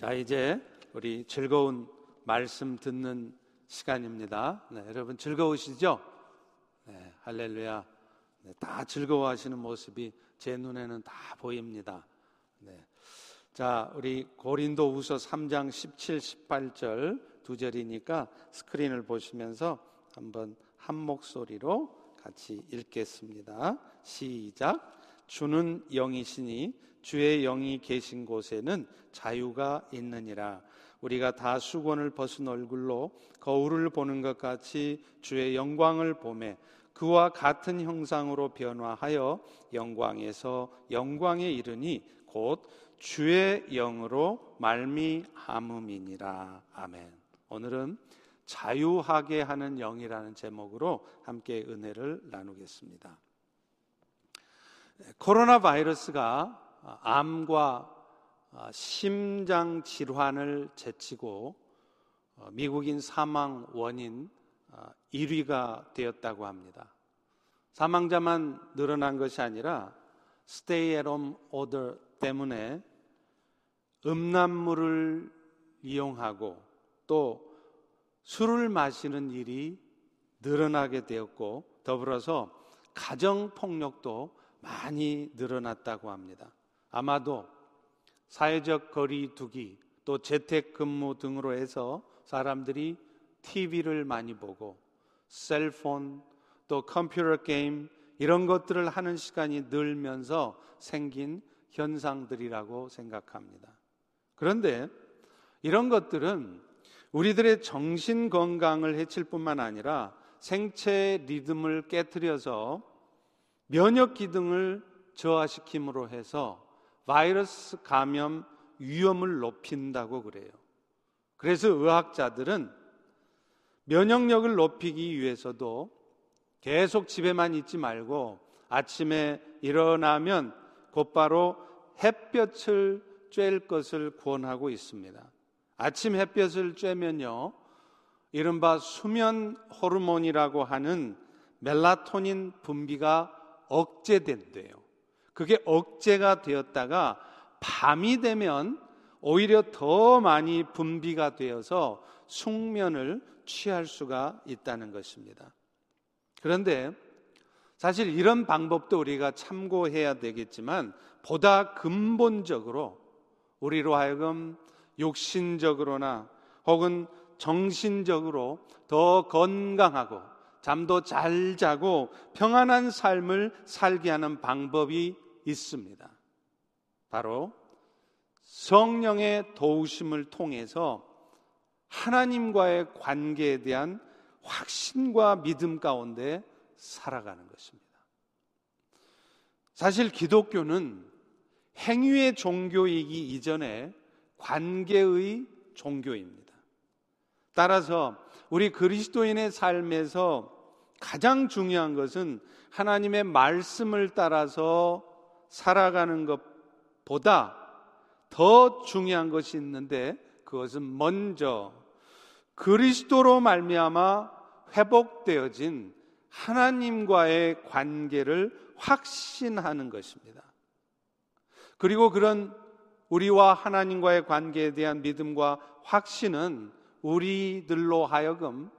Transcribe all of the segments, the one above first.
자, 이제 우리 즐거운 말씀 듣는 시간입니다. 네, 여러분 즐거우시죠? 네, 할렐루야. 네, 다 즐거워하시는 모습이 제 눈에는 다 보입니다. 네. 자, 우리 고린도 우서 3장 17, 18절 두 절이니까 스크린을 보시면서 한번 한 목소리로 같이 읽겠습니다. 시작. 주는 영이시니 주의 영이 계신 곳에는 자유가 있느니라. 우리가 다 수건을 벗은 얼굴로 거울을 보는 것 같이 주의 영광을 보매 그와 같은 형상으로 변화하여 영광에서 영광에 이르니 곧 주의 영으로 말미암음이니라. 아멘. 오늘은 자유하게 하는 영이라는 제목으로 함께 은혜를 나누겠습니다. 코로나 바이러스가 암과 심장 질환을 제치고 어, 미국인 사망 원인 1위가 어, 되었다고 합니다. 사망자만 늘어난 것이 아니라 스테이 에롬 오더 때문에 음란물을 이용하고 또 술을 마시는 일이 늘어나게 되었고 더불어서 가정 폭력도 많이 늘어났다고 합니다. 아마도 사회적 거리 두기 또 재택 근무 등으로 해서 사람들이 TV를 많이 보고 셀폰 또 컴퓨터 게임 이런 것들을 하는 시간이 늘면서 생긴 현상들이라고 생각합니다. 그런데 이런 것들은 우리들의 정신 건강을 해칠 뿐만 아니라 생체 리듬을 깨뜨려서 면역 기능을 저하시킴으로 해서 바이러스 감염 위험을 높인다고 그래요. 그래서 의학자들은 면역력을 높이기 위해서도 계속 집에만 있지 말고 아침에 일어나면 곧바로 햇볕을 쬐일 것을 권하고 있습니다. 아침 햇볕을 쬐면요, 이른바 수면 호르몬이라고 하는 멜라토닌 분비가 억제된대요. 그게 억제가 되었다가 밤이 되면 오히려 더 많이 분비가 되어서 숙면을 취할 수가 있다는 것입니다. 그런데 사실 이런 방법도 우리가 참고해야 되겠지만 보다 근본적으로 우리로 하여금 육신적으로나 혹은 정신적으로 더 건강하고 잠도 잘 자고 평안한 삶을 살게 하는 방법이 있습니다. 바로 성령의 도우심을 통해서 하나님과의 관계에 대한 확신과 믿음 가운데 살아가는 것입니다. 사실 기독교는 행위의 종교이기 이전에 관계의 종교입니다. 따라서 우리 그리스도인의 삶에서 가장 중요한 것은 하나님의 말씀을 따라서 살아가는 것보다 더 중요한 것이 있는데 그것은 먼저 그리스도로 말미암아 회복되어진 하나님과의 관계를 확신하는 것입니다. 그리고 그런 우리와 하나님과의 관계에 대한 믿음과 확신은 우리들로 하여금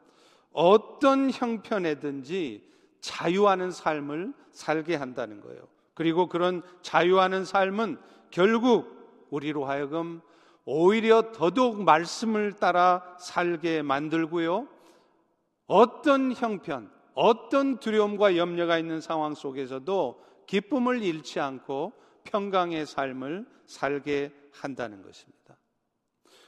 어떤 형편에든지 자유하는 삶을 살게 한다는 거예요. 그리고 그런 자유하는 삶은 결국 우리로 하여금 오히려 더더욱 말씀을 따라 살게 만들고요. 어떤 형편, 어떤 두려움과 염려가 있는 상황 속에서도 기쁨을 잃지 않고 평강의 삶을 살게 한다는 것입니다.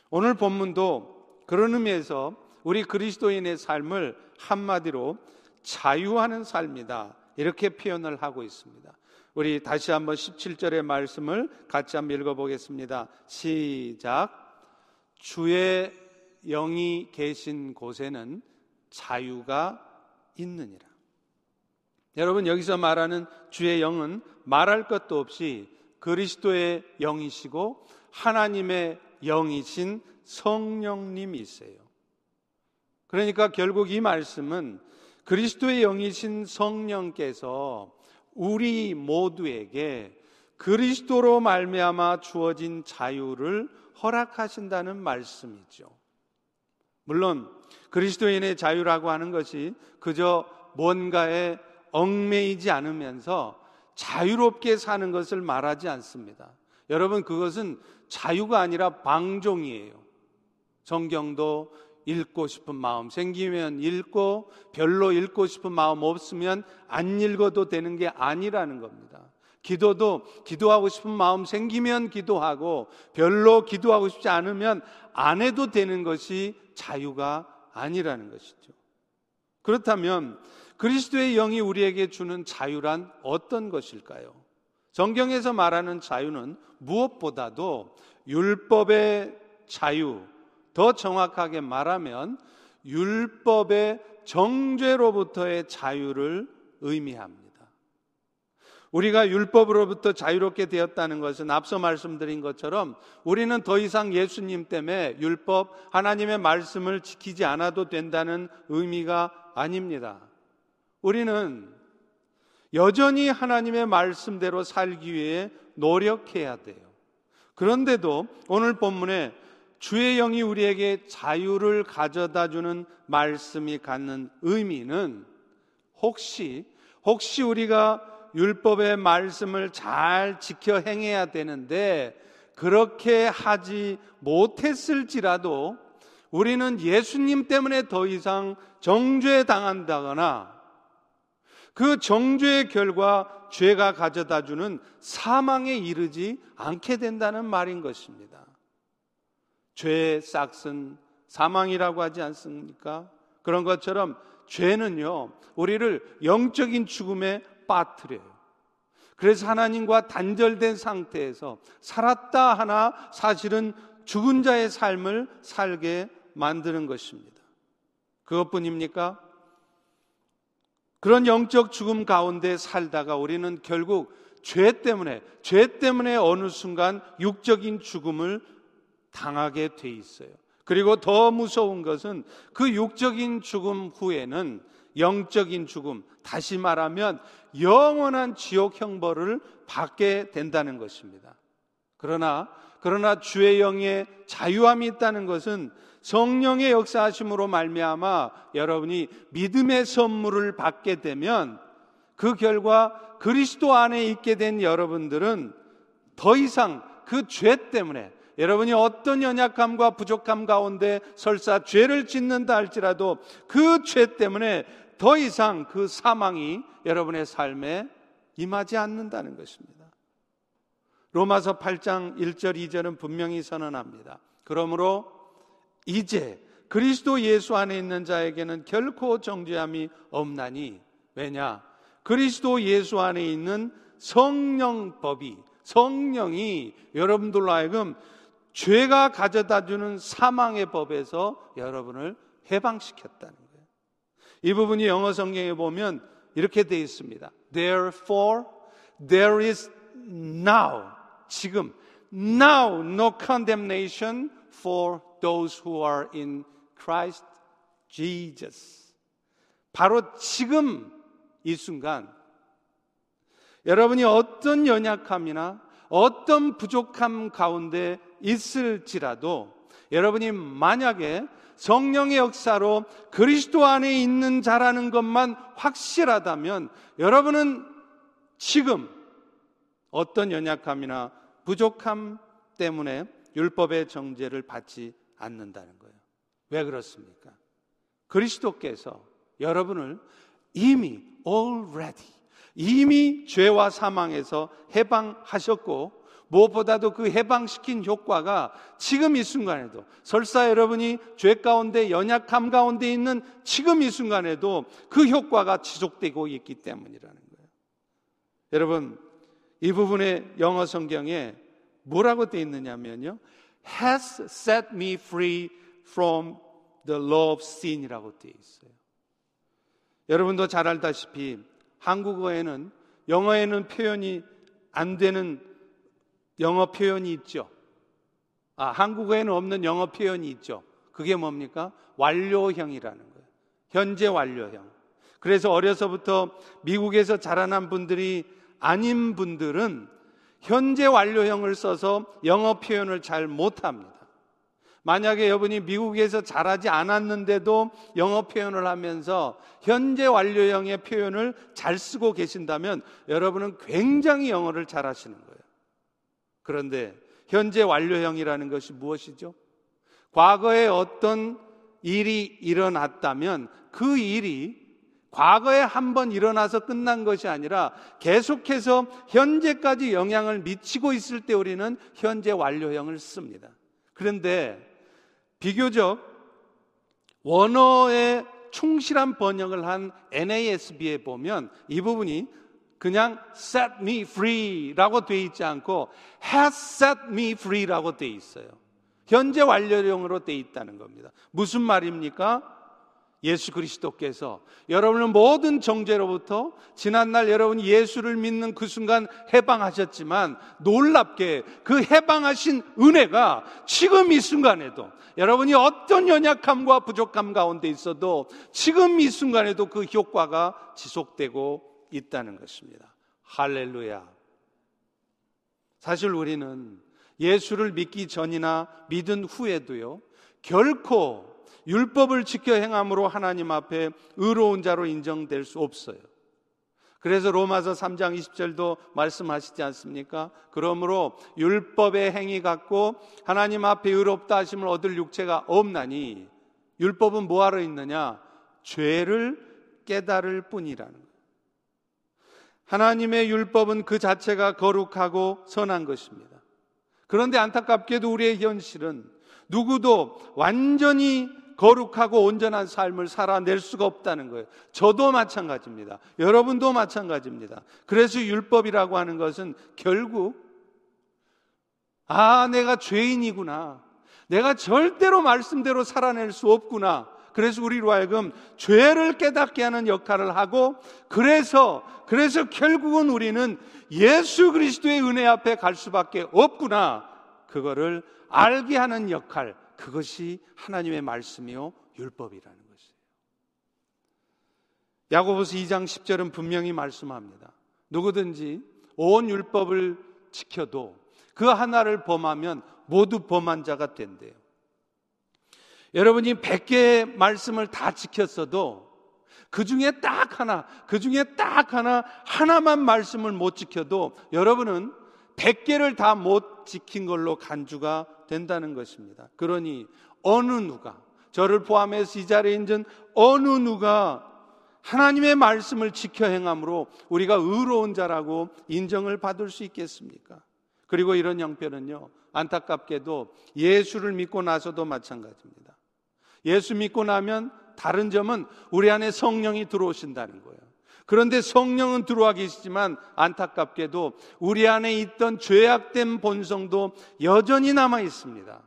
오늘 본문도 그런 의미에서 우리 그리스도인의 삶을 한마디로 자유하는 삶이다. 이렇게 표현을 하고 있습니다. 우리 다시 한번 17절의 말씀을 같이 한번 읽어보겠습니다. 시작. 주의 영이 계신 곳에는 자유가 있느니라. 여러분, 여기서 말하는 주의 영은 말할 것도 없이 그리스도의 영이시고 하나님의 영이신 성령님이세요. 그러니까 결국 이 말씀은 그리스도의 영이신 성령께서 우리 모두에게 그리스도로 말미암아 주어진 자유를 허락하신다는 말씀이죠. 물론 그리스도인의 자유라고 하는 것이 그저 뭔가에 얽매이지 않으면서 자유롭게 사는 것을 말하지 않습니다. 여러분 그것은 자유가 아니라 방종이에요. 성경도 읽고 싶은 마음 생기면 읽고 별로 읽고 싶은 마음 없으면 안 읽어도 되는 게 아니라는 겁니다. 기도도 기도하고 싶은 마음 생기면 기도하고 별로 기도하고 싶지 않으면 안 해도 되는 것이 자유가 아니라는 것이죠. 그렇다면 그리스도의 영이 우리에게 주는 자유란 어떤 것일까요? 성경에서 말하는 자유는 무엇보다도 율법의 자유, 더 정확하게 말하면 율법의 정죄로부터의 자유를 의미합니다. 우리가 율법으로부터 자유롭게 되었다는 것은 앞서 말씀드린 것처럼 우리는 더 이상 예수님 때문에 율법, 하나님의 말씀을 지키지 않아도 된다는 의미가 아닙니다. 우리는 여전히 하나님의 말씀대로 살기 위해 노력해야 돼요. 그런데도 오늘 본문에 주의 영이 우리에게 자유를 가져다 주는 말씀이 갖는 의미는 혹시 혹시 우리가 율법의 말씀을 잘 지켜 행해야 되는데 그렇게 하지 못했을지라도 우리는 예수님 때문에 더 이상 정죄 당한다거나 그 정죄의 결과 죄가 가져다 주는 사망에 이르지 않게 된다는 말인 것입니다. 죄의 싹은 사망이라고 하지 않습니까? 그런 것처럼 죄는요, 우리를 영적인 죽음에 빠뜨려요. 그래서 하나님과 단절된 상태에서 살았다 하나 사실은 죽은 자의 삶을 살게 만드는 것입니다. 그것뿐입니까? 그런 영적 죽음 가운데 살다가 우리는 결국 죄 때문에, 죄 때문에 어느 순간 육적인 죽음을 당하게 돼 있어요. 그리고 더 무서운 것은 그 육적인 죽음 후에는 영적인 죽음, 다시 말하면 영원한 지옥 형벌을 받게 된다는 것입니다. 그러나, 그러나 주의 영의 자유함이 있다는 것은 성령의 역사하심으로 말미암아 여러분이 믿음의 선물을 받게 되면 그 결과 그리스도 안에 있게 된 여러분들은 더 이상 그 죄 때문에 여러분이 어떤 연약함과 부족함 가운데 설사 죄를 짓는다 할지라도 그 죄 때문에 더 이상 그 사망이 여러분의 삶에 임하지 않는다는 것입니다. 로마서 8장 1절 2절은 분명히 선언합니다. 그러므로 이제 그리스도 예수 안에 있는 자에게는 결코 정죄함이 없나니 왜냐? 그리스도 예수 안에 있는 성령법이 성령이 여러분들로 하여금 죄가 가져다 주는 사망의 법에서 여러분을 해방시켰다는 거예요. 이 부분이 영어 성경에 보면 이렇게 되어 있습니다. Therefore, there is now, 지금, now no condemnation for those who are in Christ Jesus. 바로 지금 이 순간 여러분이 어떤 연약함이나 어떤 부족함 가운데 있을지라도 여러분이 만약에 성령의 역사로 그리스도 안에 있는 자라는 것만 확실하다면 여러분은 지금 어떤 연약함이나 부족함 때문에 율법의 정죄를 받지 않는다는 거예요. 왜 그렇습니까? 그리스도께서 여러분을 이미 already 이미 죄와 사망에서 해방하셨고 무엇보다도 그 해방시킨 효과가 지금 이 순간에도 설사 여러분이 죄 가운데 연약함 가운데 있는 지금 이 순간에도 그 효과가 지속되고 있기 때문이라는 거예요. 여러분 이 부분의 영어 성경에 뭐라고 되어 있느냐면요. has set me free from the law of sin이라고 되어 있어요. 여러분도 잘 알다시피 한국어에는 영어에는 표현이 안 되는 영어 표현이 있죠. 아, 한국어에는 없는 영어 표현이 있죠. 그게 뭡니까? 완료형이라는 거예요. 현재 완료형. 그래서 어려서부터 미국에서 자라난 분들이 아닌 분들은 현재 완료형을 써서 영어 표현을 잘 못합니다. 만약에 여러분이 미국에서 잘하지 않았는데도 영어 표현을 하면서 현재 완료형의 표현을 잘 쓰고 계신다면 여러분은 굉장히 영어를 잘 하시는 거예요. 그런데 현재 완료형이라는 것이 무엇이죠? 과거에 어떤 일이 일어났다면 그 일이 과거에 한 번 일어나서 끝난 것이 아니라 계속해서 현재까지 영향을 미치고 있을 때 우리는 현재 완료형을 씁니다. 그런데 비교적 원어에 충실한 번역을 한 NASB에 보면 이 부분이 그냥 set me free라고 돼 있지 않고 has set me free라고 돼 있어요. 현재 완료형으로 돼 있다는 겁니다. 무슨 말입니까? 예수 그리스도께서 여러분을 모든 정죄로부터 지난날 여러분이 예수를 믿는 그 순간 해방하셨지만 놀랍게 그 해방하신 은혜가 지금 이 순간에도 여러분이 어떤 연약함과 부족함 가운데 있어도 지금 이 순간에도 그 효과가 지속되고 있다는 것입니다. 할렐루야. 사실 우리는 예수를 믿기 전이나 믿은 후에도요, 결코 율법을 지켜 행함으로 하나님 앞에 의로운 자로 인정될 수 없어요. 그래서 로마서 3장 20절도 말씀하시지 않습니까? 그러므로 율법의 행위 갖고 하나님 앞에 의롭다 하심을 얻을 육체가 없나니 율법은 뭐하러 있느냐? 죄를 깨달을 뿐이라는 거예요. 하나님의 율법은 그 자체가 거룩하고 선한 것입니다. 그런데 안타깝게도 우리의 현실은 누구도 완전히 거룩하고 온전한 삶을 살아낼 수가 없다는 거예요. 저도 마찬가지입니다. 여러분도 마찬가지입니다. 그래서 율법이라고 하는 것은 결국 아, 내가 죄인이구나. 내가 절대로 말씀대로 살아낼 수 없구나. 그래서 우리로 하여금 죄를 깨닫게 하는 역할을 하고 그래서 그래서 결국은 우리는 예수 그리스도의 은혜 앞에 갈 수밖에 없구나. 그거를 알게 하는 역할, 그것이 하나님의 말씀이요 율법이라는 것이에요. 야고보서 2장 10절은 분명히 말씀합니다. 누구든지 온 율법을 지켜도 그 하나를 범하면 모두 범한 자가 된대요. 여러분이 100개의 말씀을 다 지켰어도 그 중에 딱 하나, 그 중에 딱 하나, 하나만 말씀을 못 지켜도 여러분은 100개를 다 못 지킨 걸로 간주가 된다는 것입니다. 그러니 어느 누가, 저를 포함해서 이 자리에 있는 어느 누가 하나님의 말씀을 지켜 행함으로 우리가 의로운 자라고 인정을 받을 수 있겠습니까? 그리고 이런 형편은요, 안타깝게도 예수를 믿고 나서도 마찬가지입니다. 예수 믿고 나면 다른 점은 우리 안에 성령이 들어오신다는 거예요. 그런데 성령은 들어와 계시지만 안타깝게도 우리 안에 있던 죄악된 본성도 여전히 남아 있습니다.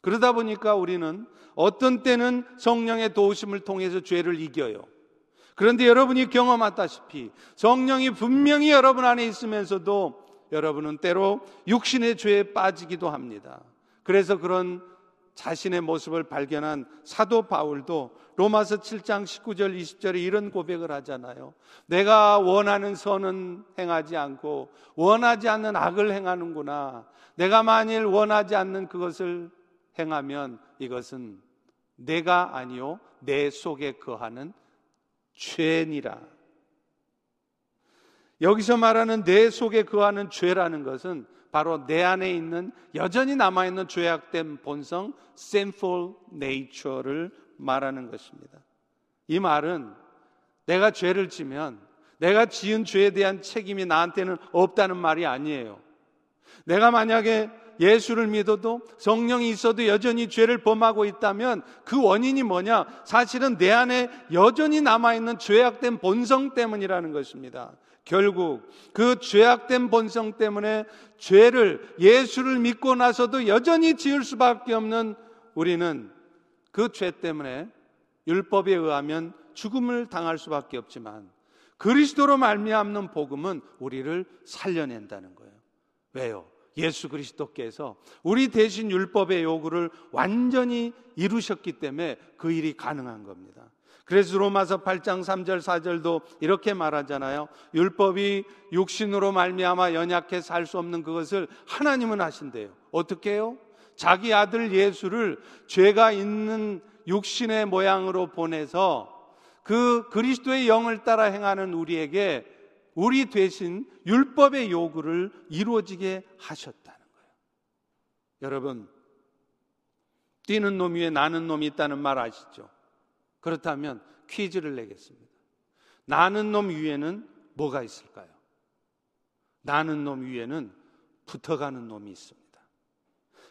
그러다 보니까 우리는 어떤 때는 성령의 도우심을 통해서 죄를 이겨요. 그런데 여러분이 경험했다시피 성령이 분명히 여러분 안에 있으면서도 여러분은 때로 육신의 죄에 빠지기도 합니다. 그래서 그런 자신의 모습을 발견한 사도 바울도 로마서 7장 19절 20절에 이런 고백을 하잖아요. 내가 원하는 선은 행하지 않고 원하지 않는 악을 행하는구나. 내가 만일 원하지 않는 그것을 행하면 이것은 내가 아니요 내 속에 거하는 죄니라. 여기서 말하는 내 속에 거하는 죄라는 것은 바로 내 안에 있는 여전히 남아 있는 죄악된 본성, sinful nature를 말하는 것입니다. 이 말은 내가 죄를 지면 내가 지은 죄에 대한 책임이 나한테는 없다는 말이 아니에요. 내가 만약에 예수를 믿어도 성령이 있어도 여전히 죄를 범하고 있다면 그 원인이 뭐냐? 사실은 내 안에 여전히 남아있는 죄악된 본성 때문이라는 것입니다. 결국 그 죄악된 본성 때문에 죄를 예수를 믿고 나서도 여전히 지을 수밖에 없는 우리는 그 죄 때문에 율법에 의하면 죽음을 당할 수밖에 없지만 그리스도로 말미암는 복음은 우리를 살려낸다는 거예요. 왜요? 예수 그리스도께서 우리 대신 율법의 요구를 완전히 이루셨기 때문에 그 일이 가능한 겁니다. 그래서 로마서 8장 3절 4절도 이렇게 말하잖아요. 율법이 육신으로 말미암아 연약해 살수 없는 그것을 하나님은 하신대요. 어떻게 해요? 자기 아들 예수를 죄가 있는 육신의 모양으로 보내서 그 그리스도의 영을 따라 행하는 우리에게 우리 대신 율법의 요구를 이루어지게 하셨다는 거예요. 여러분, 뛰는 놈 위에 나는 놈이 있다는 말 아시죠? 그렇다면 퀴즈를 내겠습니다. 나는 놈 위에는 뭐가 있을까요? 나는 놈 위에는 붙어가는 놈이 있습니다.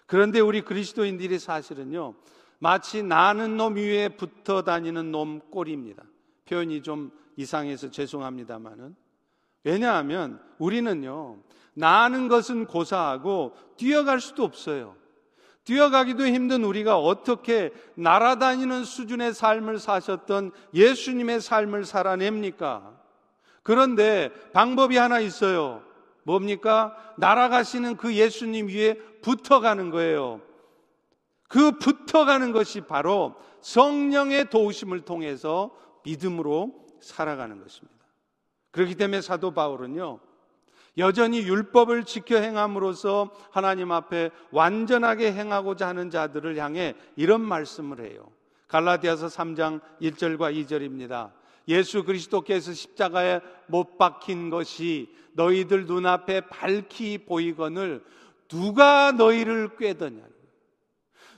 그런데 우리 그리스도인들이 사실은요, 마치 나는 놈 위에 붙어 다니는 놈 꼴입니다. 표현이 좀 이상해서 죄송합니다만은. 왜냐하면 우리는요, 나는 것은 고사하고 뛰어갈 수도 없어요. 뛰어가기도 힘든 우리가 어떻게 날아다니는 수준의 삶을 사셨던 예수님의 삶을 살아냅니까? 그런데 방법이 하나 있어요. 뭡니까? 날아가시는 그 예수님 위에 붙어가는 거예요. 그 붙어가는 것이 바로 성령의 도우심을 통해서 믿음으로 살아가는 것입니다. 그렇기 때문에 사도 바울은요, 여전히 율법을 지켜 행함으로써 하나님 앞에 완전하게 행하고자 하는 자들을 향해 이런 말씀을 해요. 갈라디아서 3장 1절과 2절입니다. 예수 그리스도께서 십자가에 못 박힌 것이 너희들 눈앞에 밝히 보이거늘 누가 너희를 꾀더냐?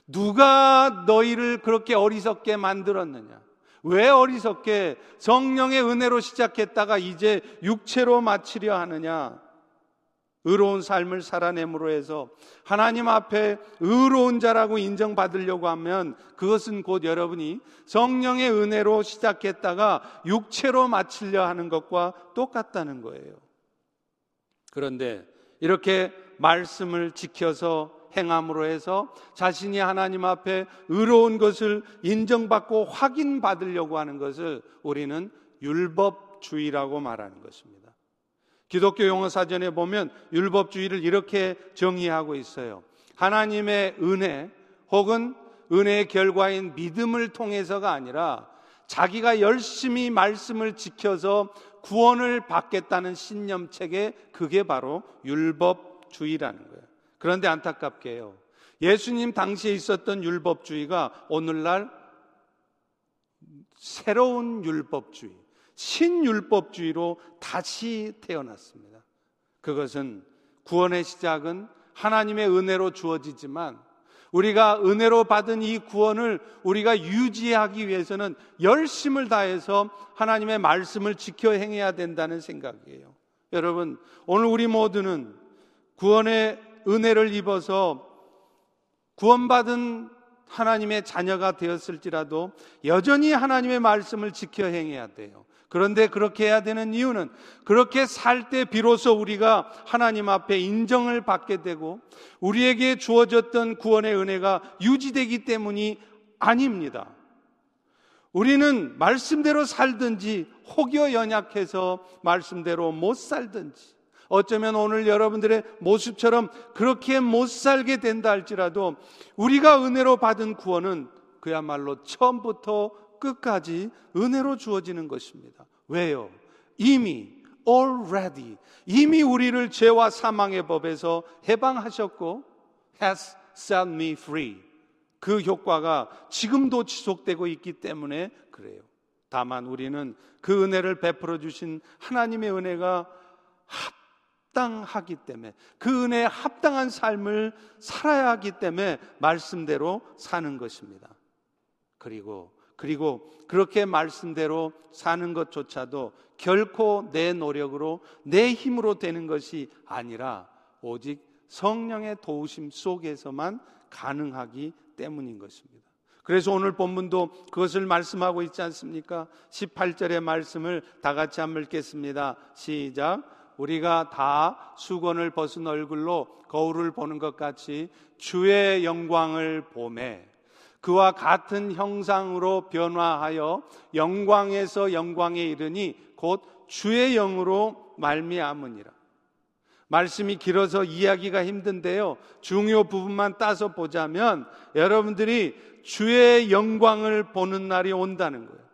누가 너희를 그렇게 어리석게 만들었느냐? 왜 어리석게 성령의 은혜로 시작했다가 이제 육체로 마치려 하느냐? 의로운 삶을 살아냄으로 해서 하나님 앞에 의로운 자라고 인정받으려고 하면 그것은 곧 여러분이 성령의 은혜로 시작했다가 육체로 마치려 하는 것과 똑같다는 거예요. 그런데 이렇게 말씀을 지켜서 행함으로 해서 자신이 하나님 앞에 의로운 것을 인정받고 확인받으려고 하는 것을 우리는 율법주의라고 말하는 것입니다. 기독교 용어 사전에 보면 율법주의를 이렇게 정의하고 있어요. 하나님의 은혜 혹은 은혜의 결과인 믿음을 통해서가 아니라 자기가 열심히 말씀을 지켜서 구원을 받겠다는 신념 책에 그게 바로 율법주의라는 거예요. 그런데 안타깝게요. 예수님 당시에 있었던 율법주의가 오늘날 새로운 율법주의, 신율법주의로 다시 태어났습니다. 그것은 구원의 시작은 하나님의 은혜로 주어지지만 우리가 은혜로 받은 이 구원을 우리가 유지하기 위해서는 열심을 다해서 하나님의 말씀을 지켜 행해야 된다는 생각이에요. 여러분, 오늘 우리 모두는 구원의 은혜를 입어서 구원받은 하나님의 자녀가 되었을지라도 여전히 하나님의 말씀을 지켜 행해야 돼요. 그런데 그렇게 해야 되는 이유는 그렇게 살 때 비로소 우리가 하나님 앞에 인정을 받게 되고 우리에게 주어졌던 구원의 은혜가 유지되기 때문이 아닙니다. 우리는 말씀대로 살든지 혹여 연약해서 말씀대로 못 살든지 어쩌면 오늘 여러분들의 모습처럼 그렇게 못 살게 된다 할지라도 우리가 은혜로 받은 구원은 그야말로 처음부터 끝까지 은혜로 주어지는 것입니다. 왜요? 이미 already 이미 우리를 죄와 사망의 법에서 해방하셨고 has set me free. 그 효과가 지금도 지속되고 있기 때문에 그래요. 다만 우리는 그 은혜를 베풀어 주신 하나님의 은혜가 합 당하기 때문에 그 은혜에 합당한 삶을 살아야 하기 때문에 말씀대로 사는 것입니다. 그리고 그리고 그렇게 말씀대로 사는 것조차도 결코 내 노력으로 내 힘으로 되는 것이 아니라 오직 성령의 도우심 속에서만 가능하기 때문인 것입니다. 그래서 오늘 본문도 그것을 말씀하고 있지 않습니까? 18절의 말씀을 다 같이 한번 읽겠습니다. 시작. 우리가 다 수건을 벗은 얼굴로 거울을 보는 것 같이 주의 영광을 보매 그와 같은 형상으로 변화하여 영광에서 영광에 이르니 곧 주의 영으로 말미암으니라. 말씀이 길어서 이야기가 힘든데요. 중요 부분만 따서 보자면 여러분들이 주의 영광을 보는 날이 온다는 거예요.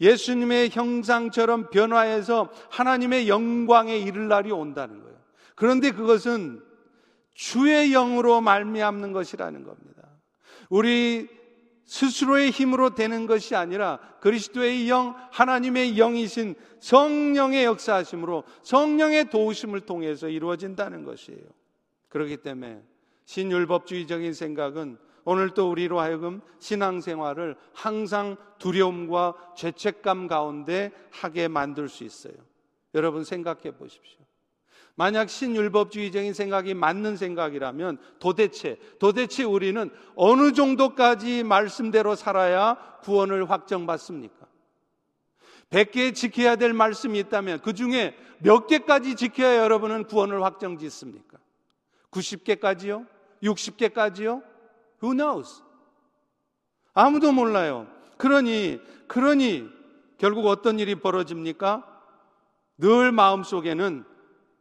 예수님의 형상처럼 변화해서 하나님의 영광에 이를 날이 온다는 거예요. 그런데 그것은 주의 영으로 말미암는 것이라는 겁니다. 우리 스스로의 힘으로 되는 것이 아니라 그리스도의 영, 하나님의 영이신 성령의 역사하심으로 성령의 도우심을 통해서 이루어진다는 것이에요. 그렇기 때문에 신율법주의적인 생각은 오늘 또 우리로 하여금 신앙생활을 항상 두려움과 죄책감 가운데 하게 만들 수 있어요. 여러분 생각해 보십시오. 만약 신율법주의적인 생각이 맞는 생각이라면 도대체, 도대체 우리는 어느 정도까지 말씀대로 살아야 구원을 확정받습니까? 100개 지켜야 될 말씀이 있다면 그 중에 몇 개까지 지켜야 여러분은 구원을 확정 짓습니까? 90개까지요? 60개까지요? Who knows? 아무도 몰라요. 그러니, 그러니 결국 어떤 일이 벌어집니까? 늘 마음속에는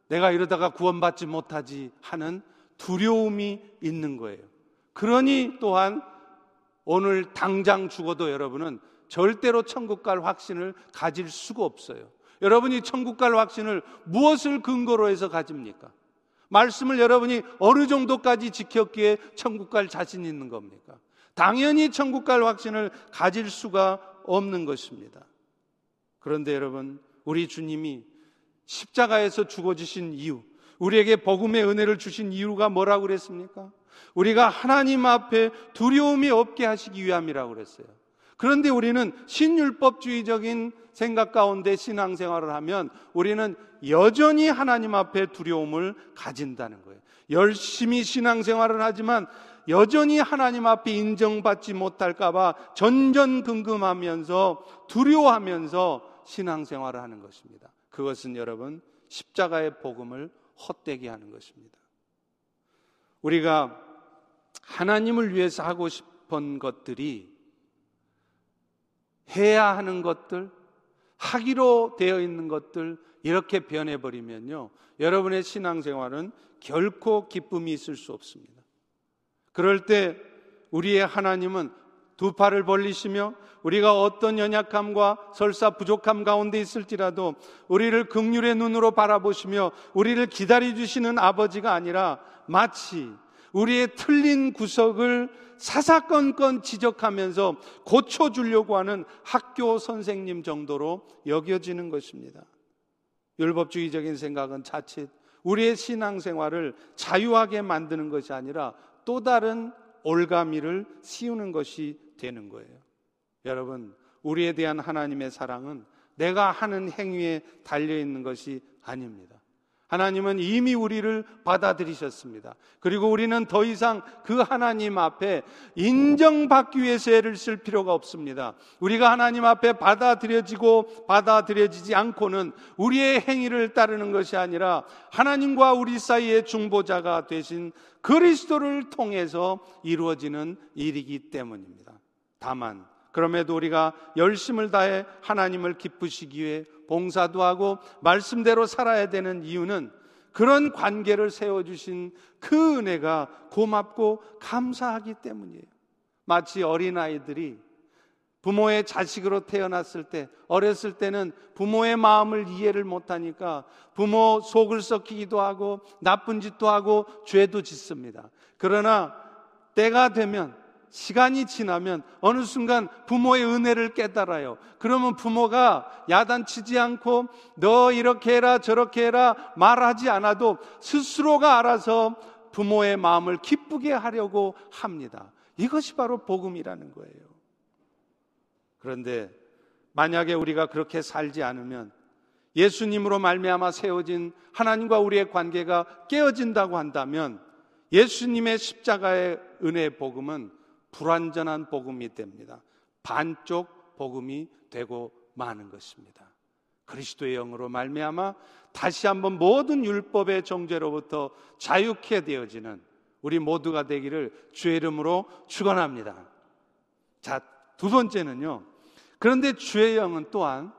내가 이러다가 구원받지 못하지 하는 두려움이 있는 거예요. 그러니 또한 오늘 당장 죽어도 여러분은 절대로 천국 갈 확신을 가질 수가 없어요. 여러분이 천국 갈 확신을 무엇을 근거로 해서 가집니까? 말씀을 여러분이 어느 정도까지 지켰기에 천국 갈 자신 있는 겁니까? 당연히 천국 갈 확신을 가질 수가 없는 것입니다. 그런데 여러분, 우리 주님이 십자가에서 죽어주신 이유, 우리에게 복음의 은혜를 주신 이유가 뭐라고 그랬습니까? 우리가 하나님 앞에 두려움이 없게 하시기 위함이라고 그랬어요. 그런데 우리는 신율법주의적인 생각 가운데 신앙생활을 하면 우리는 여전히 하나님 앞에 두려움을 가진다는 거예요. 열심히 신앙생활을 하지만 여전히 하나님 앞에 인정받지 못할까봐 전전긍긍하면서 두려워하면서 신앙생활을 하는 것입니다. 그것은 여러분 십자가의 복음을 헛되게 하는 것입니다. 우리가 하나님을 위해서 하고 싶은 것들이 해야 하는 것들, 하기로 되어 있는 것들 이렇게 변해버리면요. 여러분의 신앙생활은 결코 기쁨이 있을 수 없습니다. 그럴 때 우리의 하나님은 두 팔을 벌리시며 우리가 어떤 연약함과 설사 부족함 가운데 있을지라도 우리를 극률의 눈으로 바라보시며 우리를 기다려 주시는 아버지가 아니라 마치 우리의 틀린 구석을 사사건건 지적하면서 고쳐주려고 하는 학교 선생님 정도로 여겨지는 것입니다. 율법주의적인 생각은 자칫 우리의 신앙생활을 자유하게 만드는 것이 아니라 또 다른 올가미를 씌우는 것이 되는 거예요. 여러분, 우리에 대한 하나님의 사랑은 내가 하는 행위에 달려 있는 것이 아닙니다. 하나님은 이미 우리를 받아들이셨습니다. 그리고 우리는 더 이상 그 하나님 앞에 인정받기 위해서 애를 쓸 필요가 없습니다. 우리가 하나님 앞에 받아들여지고 받아들여지지 않고는 우리의 행위를 따르는 것이 아니라 하나님과 우리 사이의 중보자가 되신 그리스도를 통해서 이루어지는 일이기 때문입니다. 다만 그럼에도 우리가 열심을 다해 하나님을 기쁘시기 위해 봉사도 하고 말씀대로 살아야 되는 이유는 그런 관계를 세워주신 그 은혜가 고맙고 감사하기 때문이에요. 마치 어린아이들이 부모의 자식으로 태어났을 때, 어렸을 때는 부모의 마음을 이해를 못하니까 부모 속을 썩히기도 하고 나쁜 짓도 하고 죄도 짓습니다. 그러나 때가 되면 시간이 지나면 어느 순간 부모의 은혜를 깨달아요. 그러면 부모가 야단치지 않고 너 이렇게 해라 저렇게 해라 말하지 않아도 스스로가 알아서 부모의 마음을 기쁘게 하려고 합니다. 이것이 바로 복음이라는 거예요. 그런데 만약에 우리가 그렇게 살지 않으면 예수님으로 말미암아 세워진 하나님과 우리의 관계가 깨어진다고 한다면 예수님의 십자가의 은혜의 복음은 불완전한 복음이 됩니다. 반쪽 복음이 되고 마는 것입니다. 그리스도의 영으로 말미암아 다시 한번 모든 율법의 정죄로부터 자유케 되어지는 우리 모두가 되기를 주의 이름으로 축원합니다. 자, 두 번째는요. 그런데 주의 영은 또한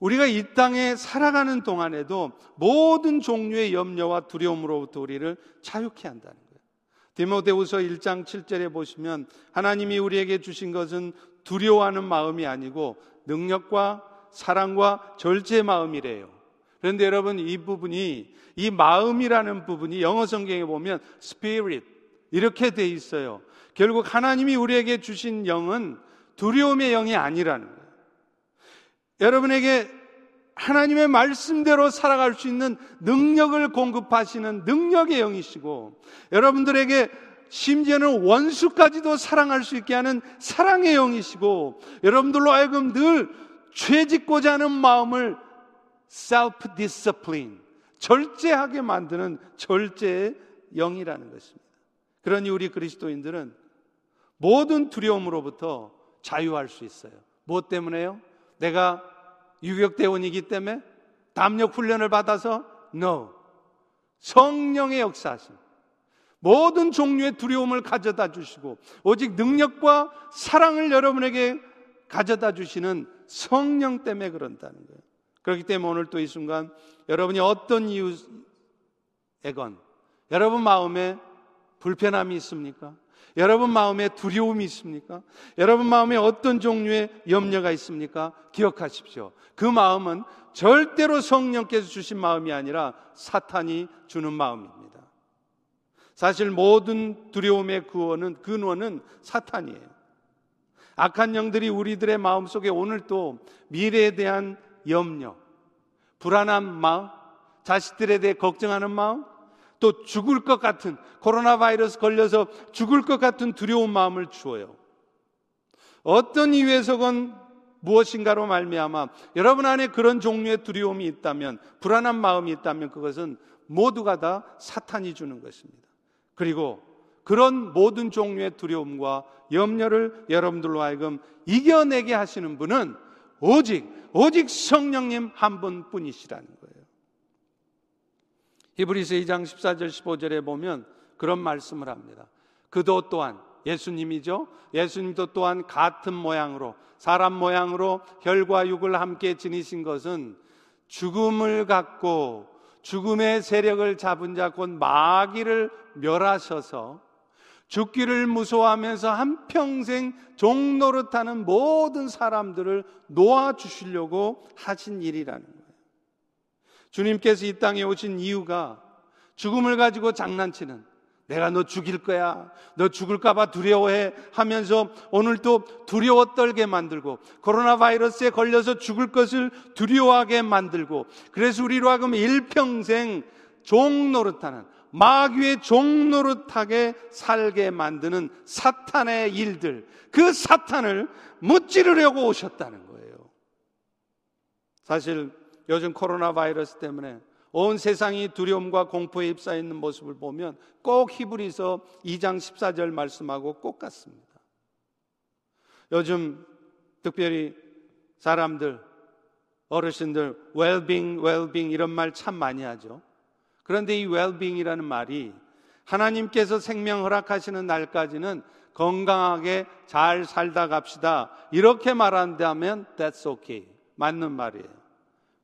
우리가 이 땅에 살아가는 동안에도 모든 종류의 염려와 두려움으로부터 우리를 자유케 한다는 거예요. 디모데후서 1장 7절에 보시면 하나님이 우리에게 주신 것은 두려워하는 마음이 아니고 능력과 사랑과 절제의 마음이래요. 그런데 여러분 이 부분이 이 마음이라는 부분이 영어 성경에 보면 spirit 이렇게 돼 있어요. 결국 하나님이 우리에게 주신 영은 두려움의 영이 아니라는 거예요. 여러분에게 하나님의 말씀대로 살아갈 수 있는 능력을 공급하시는 능력의 영이시고 여러분들에게 심지어는 원수까지도 사랑할 수 있게 하는 사랑의 영이시고 여러분들로 하여금 늘 죄짓고자 하는 마음을 self discipline 절제하게 만드는 절제의 영이라는 것입니다. 그러니 우리 그리스도인들은 모든 두려움으로부터 자유할 수 있어요. 무엇 때문에요? 내가 유격대원이기 때문에 담력 훈련을 받아서 no. 성령의 역사하심. 모든 종류의 두려움을 가져다 주시고 오직 능력과 사랑을 여러분에게 가져다 주시는 성령 때문에 그런다는 거예요. 그렇기 때문에 오늘 또 이 순간 여러분이 어떤 이유에건 여러분 마음에 불편함이 있습니까? 여러분 마음에 두려움이 있습니까? 여러분 마음에 어떤 종류의 염려가 있습니까? 기억하십시오. 그 마음은 절대로 성령께서 주신 마음이 아니라 사탄이 주는 마음입니다. 사실 모든 두려움의 근원은, 근원은 사탄이에요. 악한 영들이 우리들의 마음 속에 오늘 또 미래에 대한 염려, 불안한 마음, 자식들에 대해 걱정하는 마음, 또 죽을 것 같은 코로나 바이러스 걸려서 죽을 것 같은 두려운 마음을 주어요. 어떤 이유에서건 무엇인가로 말미암아 여러분 안에 그런 종류의 두려움이 있다면 불안한 마음이 있다면 그것은 모두가 다 사탄이 주는 것입니다. 그리고 그런 모든 종류의 두려움과 염려를 여러분들로 하여금 이겨내게 하시는 분은 오직 오직 성령님 한 분뿐이시라는 거예요. 히브리서 2장 14절 15절에 보면 그런 말씀을 합니다. 그도 또한 예수님이죠. 예수님도 또한 같은 모양으로 사람 모양으로 혈과 육을 함께 지니신 것은 죽음을 갖고 죽음의 세력을 잡은 자 곧 마귀를 멸하셔서 죽기를 무서워하면서 한평생 종노릇하는 모든 사람들을 놓아 주시려고 하신 일이라는. 주님께서 이 땅에 오신 이유가 죽음을 가지고 장난치는 내가 너 죽일 거야. 너 죽을까봐 두려워해 하면서 오늘도 두려워 떨게 만들고 코로나 바이러스에 걸려서 죽을 것을 두려워하게 만들고 그래서 우리로 하여금 일평생 종 노릇하는 마귀의 종 노릇하게 살게 만드는 사탄의 일들 그 사탄을 무찌르려고 오셨다는 거예요. 사실 요즘 코로나 바이러스 때문에 온 세상이 두려움과 공포에 휩싸여 있는 모습을 보면 꼭 히브리서 2장 14절 말씀하고 꼭 같습니다. 요즘 특별히 사람들, 어르신들, well-being, well-being 이런 말 참 많이 하죠. 그런데 이 well-being이라는 말이 하나님께서 생명 허락하시는 날까지는 건강하게 잘 살다 갑시다. 이렇게 말한다면 that's okay. 맞는 말이에요.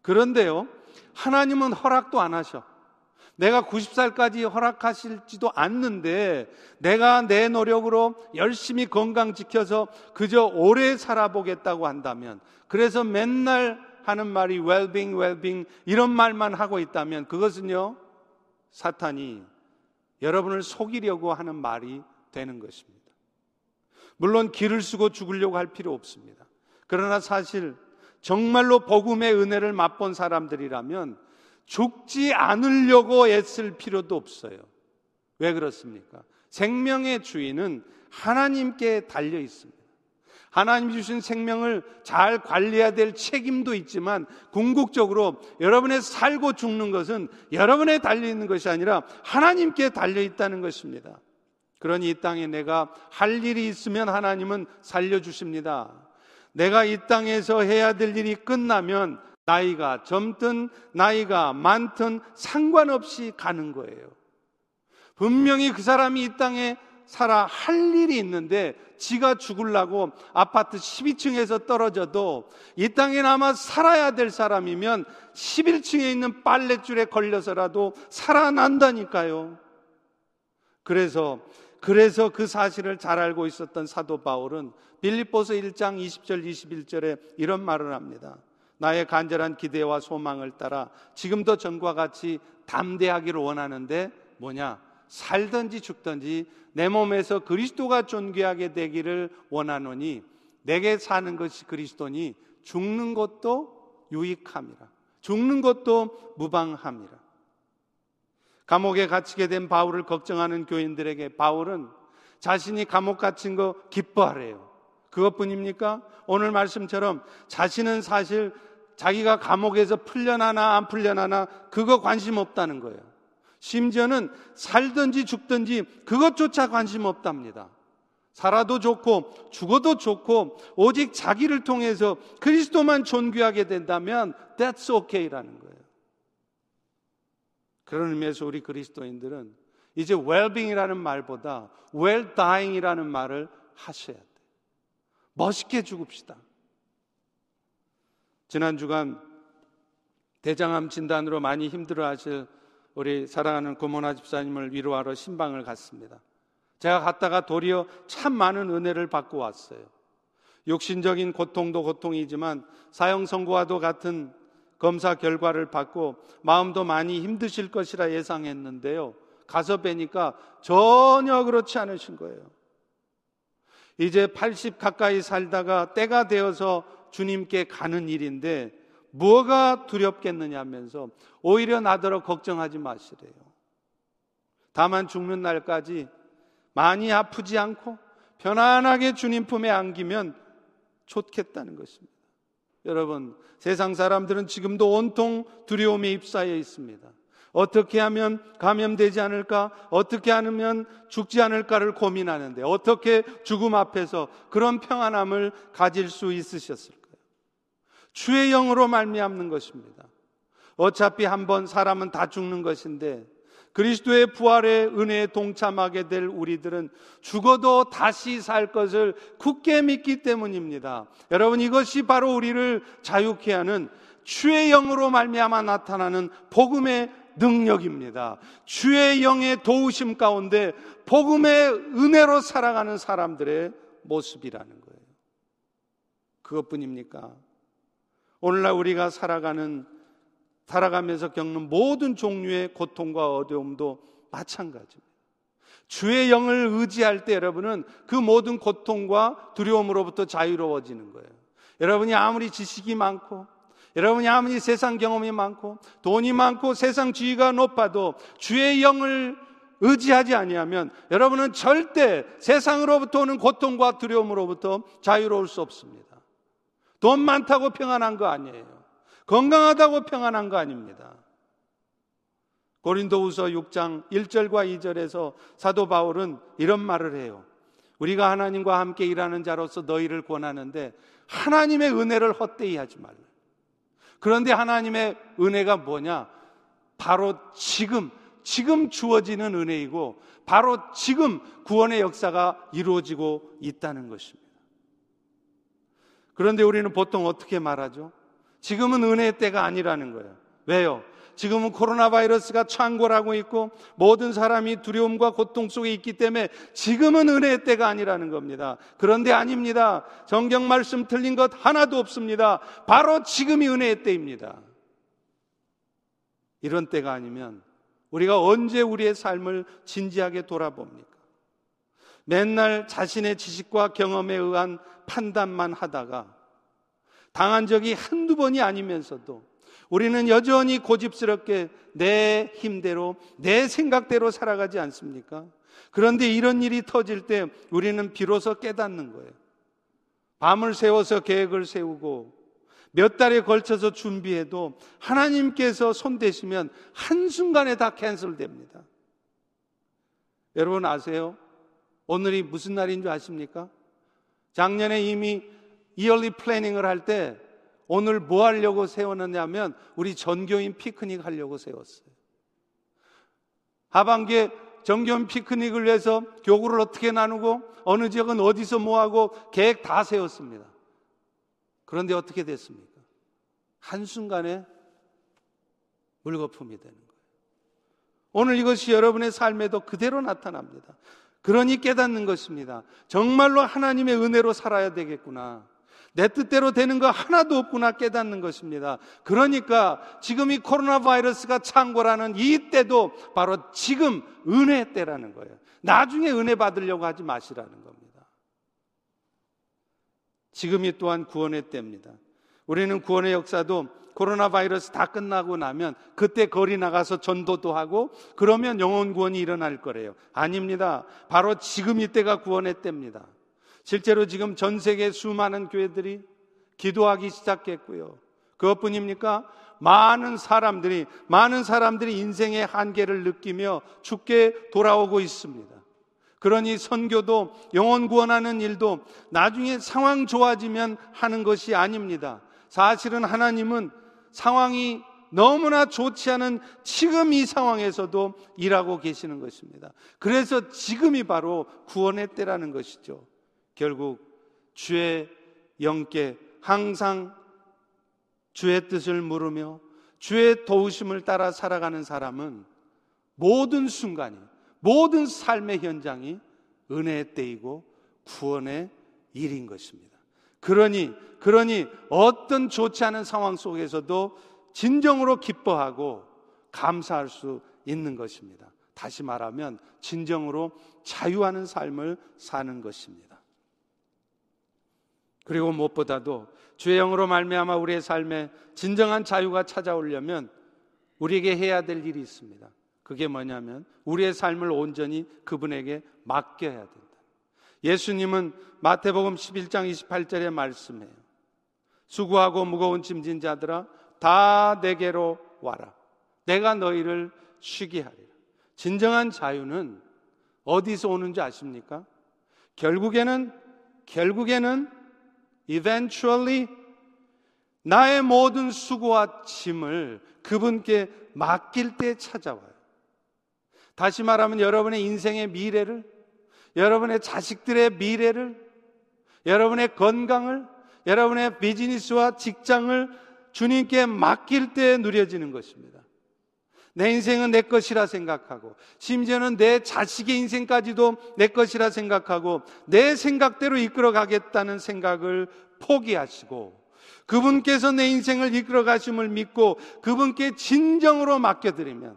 그런데요, 하나님은 허락도 안 하셔. 내가 90살까지 허락하실지도 않는데 내가 내 노력으로 열심히 건강 지켜서 그저 오래 살아보겠다고 한다면 그래서 맨날 하는 말이 well-being, well-being 이런 말만 하고 있다면 그것은요 사탄이 여러분을 속이려고 하는 말이 되는 것입니다. 물론 길을 쓰고 죽으려고 할 필요 없습니다. 그러나 사실 정말로 복음의 은혜를 맛본 사람들이라면 죽지 않으려고 애쓸 필요도 없어요. 왜 그렇습니까? 생명의 주인은 하나님께 달려 있습니다. 하나님 주신 생명을 잘 관리해야 될 책임도 있지만 궁극적으로 여러분의 살고 죽는 것은 여러분에 달려 있는 것이 아니라 하나님께 달려 있다는 것입니다. 그러니 이 땅에 내가 할 일이 있으면 하나님은 살려 주십니다. 내가 이 땅에서 해야 될 일이 끝나면 나이가 젊든 나이가 많든 상관없이 가는 거예요. 분명히 그 사람이 이 땅에 살아 할 일이 있는데 지가 죽을라고 아파트 12층에서 떨어져도 이 땅에 남아 살아야 될 사람이면 11층에 있는 빨랫줄에 걸려서라도 살아난다니까요. 그래서 그래서 그 사실을 잘 알고 있었던 사도 바울은 빌립보서 1장 20절 21절에 이런 말을 합니다. 나의 간절한 기대와 소망을 따라 지금도 전과 같이 담대하기를 원하는데 뭐냐? 살든지 죽든지 내 몸에서 그리스도가 존귀하게 되기를 원하노니 내게 사는 것이 그리스도니 죽는 것도 유익함이라. 죽는 것도 무방함이라. 감옥에 갇히게 된 바울을 걱정하는 교인들에게 바울은 자신이 감옥 갇힌 거 기뻐하래요. 그것뿐입니까? 오늘 말씀처럼 자신은 사실 자기가 감옥에서 풀려나나 안 풀려나나 그거 관심 없다는 거예요. 심지어는 살든지 죽든지 그것조차 관심 없답니다. 살아도 좋고 죽어도 좋고 오직 자기를 통해서 그리스도만 존귀하게 된다면 that's okay라는 거예요. 그런 의미에서 우리 그리스도인들은 이제 well-being이라는 말보다 well-dying이라는 말을 하셔야 돼요. 멋있게 죽읍시다. 지난 주간 대장암 진단으로 많이 힘들어 하실 우리 사랑하는 고모나 집사님을 위로하러 신방을 갔습니다. 제가 갔다가 도리어 참 많은 은혜를 받고 왔어요. 육신적인 고통도 고통이지만 사형 선고와도 같은 검사 결과를 받고 마음도 많이 힘드실 것이라 예상했는데요. 가서 뵈니까 전혀 그렇지 않으신 거예요. 이제 80 가까이 살다가 때가 되어서 주님께 가는 일인데 뭐가 두렵겠느냐 하면서 오히려 나더러 걱정하지 마시래요. 다만 죽는 날까지 많이 아프지 않고 편안하게 주님 품에 안기면 좋겠다는 것입니다. 여러분, 세상 사람들은 지금도 온통 두려움에 휩싸여 있습니다. 어떻게 하면 감염되지 않을까? 어떻게 하면 죽지 않을까를 고민하는데 어떻게 죽음 앞에서 그런 평안함을 가질 수 있으셨을까요? 주의 영으로 말미암는 것입니다. 어차피 한번 사람은 다 죽는 것인데 그리스도의 부활의 은혜에 동참하게 될 우리들은 죽어도 다시 살 것을 굳게 믿기 때문입니다. 여러분 이것이 바로 우리를 자유케 하는 주의 영으로 말미암아 나타나는 복음의 능력입니다. 주의 영의 도우심 가운데 복음의 은혜로 살아가는 사람들의 모습이라는 거예요. 그것뿐입니까? 오늘날 우리가 살아가는 살아가면서 겪는 모든 종류의 고통과 어려움도 마찬가지입니다. 주의 영을 의지할 때 여러분은 그 모든 고통과 두려움으로부터 자유로워지는 거예요. 여러분이 아무리 지식이 많고 여러분이 아무리 세상 경험이 많고 돈이 많고 세상 지위가 높아도 주의 영을 의지하지 아니하면 여러분은 절대 세상으로부터 오는 고통과 두려움으로부터 자유로울 수 없습니다. 돈 많다고 평안한 거 아니에요. 건강하다고 평안한 거 아닙니다. 고린도후서 6장 1절과 2절에서 사도 바울은 이런 말을 해요. 우리가 하나님과 함께 일하는 자로서 너희를 권하는데 하나님의 은혜를 헛되이 하지 말라. 그런데 하나님의 은혜가 뭐냐? 바로 지금, 지금 주어지는 은혜이고, 바로 지금 구원의 역사가 이루어지고 있다는 것입니다. 그런데 우리는 보통 어떻게 말하죠? 지금은 은혜의 때가 아니라는 거예요. 왜요? 지금은 코로나 바이러스가 창궐하고 있고 모든 사람이 두려움과 고통 속에 있기 때문에 지금은 은혜의 때가 아니라는 겁니다. 그런데 아닙니다. 정경 말씀 틀린 것 하나도 없습니다. 바로 지금이 은혜의 때입니다. 이런 때가 아니면 우리가 언제 우리의 삶을 진지하게 돌아봅니까? 맨날 자신의 지식과 경험에 의한 판단만 하다가 당한 적이 한두 번이 아니면서도 우리는 여전히 고집스럽게 내 힘대로, 내 생각대로 살아가지 않습니까? 그런데 이런 일이 터질 때 우리는 비로소 깨닫는 거예요. 밤을 새워서 계획을 세우고 몇 달에 걸쳐서 준비해도 하나님께서 손대시면 한순간에 다 캔슬됩니다. 여러분 아세요? 오늘이 무슨 날인 줄 아십니까? 작년에 이미 이얼리 플래닝을 할 때 오늘 뭐 하려고 세웠느냐면 우리 전교인 피크닉 하려고 세웠어요. 하반기에 전교인 피크닉을 위해서 교구를 어떻게 나누고 어느 지역은 어디서 뭐 하고 계획 다 세웠습니다. 그런데 어떻게 됐습니까? 한순간에 물거품이 되는 거예요. 오늘 이것이 여러분의 삶에도 그대로 나타납니다. 그러니 깨닫는 것입니다. 정말로 하나님의 은혜로 살아야 되겠구나. 내 뜻대로 되는 거 하나도 없구나 깨닫는 것입니다. 그러니까 지금 이 코로나 바이러스가 창궐하는 이 때도 바로 지금 은혜 때라는 거예요. 나중에 은혜 받으려고 하지 마시라는 겁니다. 지금이 또한 구원의 때입니다. 우리는 구원의 역사도 코로나 바이러스 다 끝나고 나면 그때 거리 나가서 전도도 하고 그러면 영혼 구원이 일어날 거래요. 아닙니다. 바로 지금 이때가 구원의 때입니다. 실제로 지금 전 세계 수많은 교회들이 기도하기 시작했고요. 그것뿐입니까? 많은 사람들이 많은 사람들이 인생의 한계를 느끼며 죽게 돌아오고 있습니다. 그러니 선교도 영혼 구원하는 일도 나중에 상황 좋아지면 하는 것이 아닙니다. 사실은 하나님은 상황이 너무나 좋지 않은 지금 이 상황에서도 일하고 계시는 것입니다. 그래서 지금이 바로 구원의 때라는 것이죠. 결국 주의 영께 항상 주의 뜻을 물으며 주의 도우심을 따라 살아가는 사람은 모든 순간이 모든 삶의 현장이 은혜의 때이고 구원의 일인 것입니다. 그러니, 그러니 어떤 좋지 않은 상황 속에서도 진정으로 기뻐하고 감사할 수 있는 것입니다. 다시 말하면 진정으로 자유하는 삶을 사는 것입니다. 그리고 무엇보다도 주의 영으로 말미암아 우리의 삶에 진정한 자유가 찾아오려면 우리에게 해야 될 일이 있습니다. 그게 뭐냐면 우리의 삶을 온전히 그분에게 맡겨야 된다. 예수님은 마태복음 11장 28절에 말씀해요. 수고하고 무거운 짐진 자들아 다 내게로 와라. 내가 너희를 쉬게 하리라. 진정한 자유는 어디서 오는지 아십니까? 결국에는 결국에는 eventually 나의 모든 수고와 짐을 그분께 맡길 때 찾아와요. 다시 말하면 여러분의 인생의 미래를 여러분의 자식들의 미래를, 여러분의 건강을, 여러분의 비즈니스와 직장을 주님께 맡길 때 누려지는 것입니다. 내 인생은 내 것이라 생각하고, 심지어는 내 자식의 인생까지도 내 것이라 생각하고, 내 생각대로 이끌어 가겠다는 생각을 포기하시고, 그분께서 내 인생을 이끌어 가심을 믿고, 그분께 진정으로 맡겨드리면,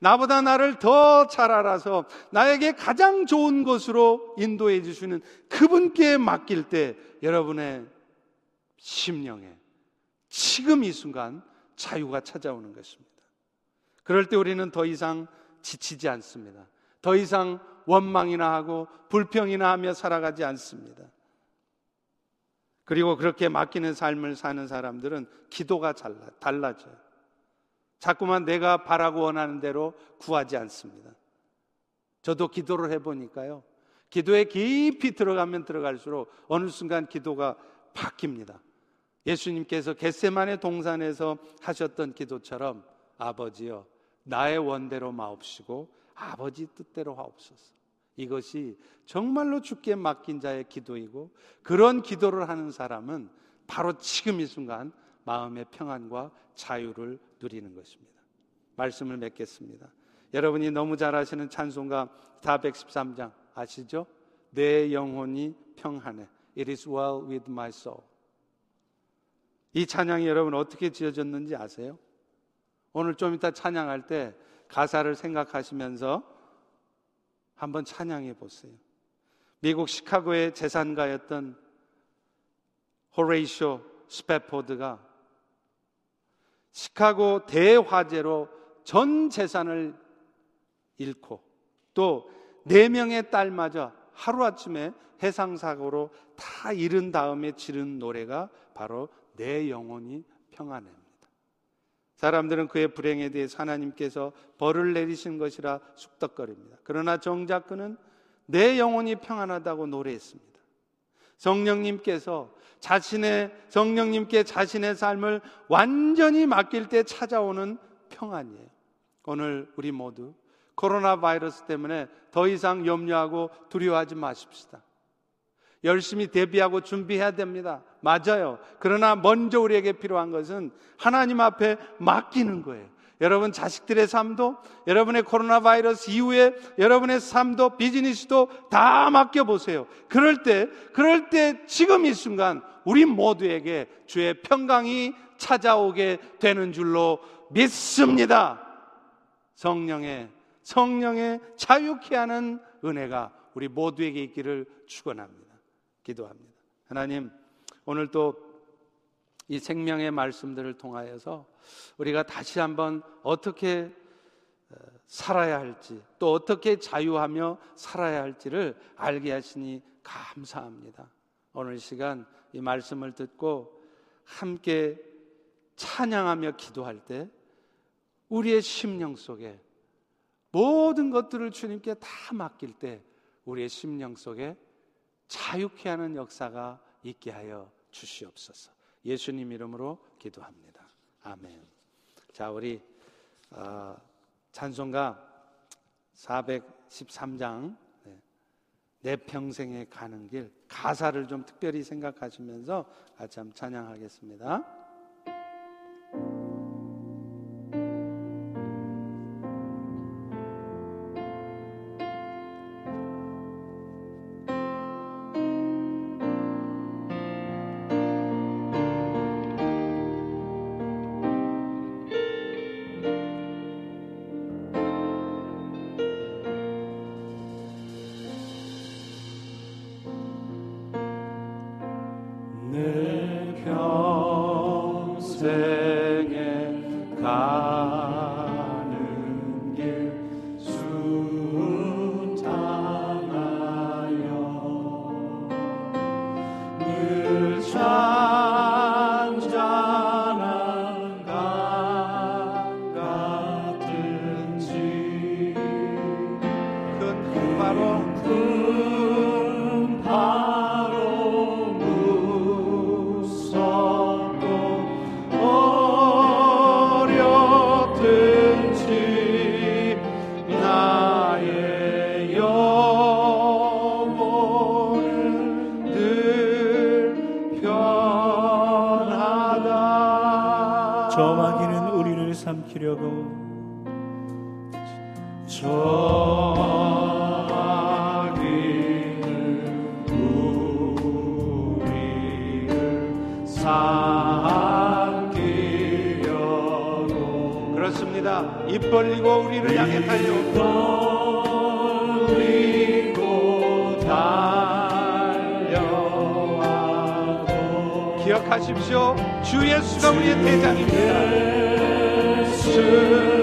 나보다 나를 더 잘 알아서 나에게 가장 좋은 곳으로 인도해 주시는 그분께 맡길 때 여러분의 심령에 지금 이 순간 자유가 찾아오는 것입니다. 그럴 때 우리는 더 이상 지치지 않습니다. 더 이상 원망이나 하고 불평이나 하며 살아가지 않습니다. 그리고 그렇게 맡기는 삶을 사는 사람들은 기도가 달라져요. 자꾸만 내가 바라고 원하는 대로 구하지 않습니다. 저도 기도를 해보니까요. 기도에 깊이 들어가면 들어갈수록 어느 순간 기도가 바뀝니다. 예수님께서 겟세만의 동산에서 하셨던 기도처럼 아버지여 나의 원대로 마옵시고 아버지 뜻대로 하옵소서. 이것이 정말로 주께 맡긴 자의 기도이고 그런 기도를 하는 사람은 바로 지금 이 순간 마음의 평안과 자유를 누리는 것입니다. 말씀을 맺겠습니다. 여러분이 너무 잘 아시는 찬송가 413장 아시죠? 내 영혼이 평안해. It is well with my soul. 이 찬양이 여러분 어떻게 지어졌는지 아세요? 오늘 좀 이따 찬양할 때 가사를 생각하시면서 한번 찬양해 보세요. 미국 시카고의 재산가였던 호레이쇼 스페포드가 시카고 대화재로 전 재산을 잃고 또 네 명의 딸마저 하루아침에 해상사고로 다 잃은 다음에 지은 노래가 바로 내 영혼이 평안합니다. 사람들은 그의 불행에 대해서 하나님께서 벌을 내리신 것이라 쑥덕거립니다. 그러나 정작 그는 내 영혼이 평안하다고 노래했습니다. 성령님께서 자신의 성령님께 자신의 삶을 완전히 맡길 때 찾아오는 평안이에요. 오늘 우리 모두 코로나 바이러스 때문에 더 이상 염려하고 두려워하지 마십시다. 열심히 대비하고 준비해야 됩니다. 맞아요. 그러나 먼저 우리에게 필요한 것은 하나님 앞에 맡기는 거예요. 여러분 자식들의 삶도, 여러분의 코로나 바이러스 이후에 여러분의 삶도, 비즈니스도 다 맡겨 보세요. 그럴 때, 그럴 때 지금 이 순간 우리 모두에게 주의 평강이 찾아오게 되는 줄로 믿습니다. 성령의, 성령의 자유케 하는 은혜가 우리 모두에게 있기를 축원합니다. 기도합니다. 하나님, 오늘 또 이 생명의 말씀들을 통하여서 우리가 다시 한번 어떻게 어, 살아야 할지 또 어떻게 자유하며 살아야 할지를 알게 하시니 감사합니다. 오늘 시간 이 말씀을 듣고 함께 찬양하며 기도할 때 우리의 심령 속에 모든 것들을 주님께 다 맡길 때 우리의 심령 속에 자유케 하는 역사가 있게 하여 주시옵소서. 예수님 이름으로 기도합니다. 아멘. 자, 우리 어, 찬송가 413장 네. 내 평생에 가는 길 가사를 좀 특별히 생각하시면서 같이 찬양하겠습니다. 입 벌리고 우리를 향해 달려오고 기억하십시오. 주 예수가 우리의 대장입니다. 예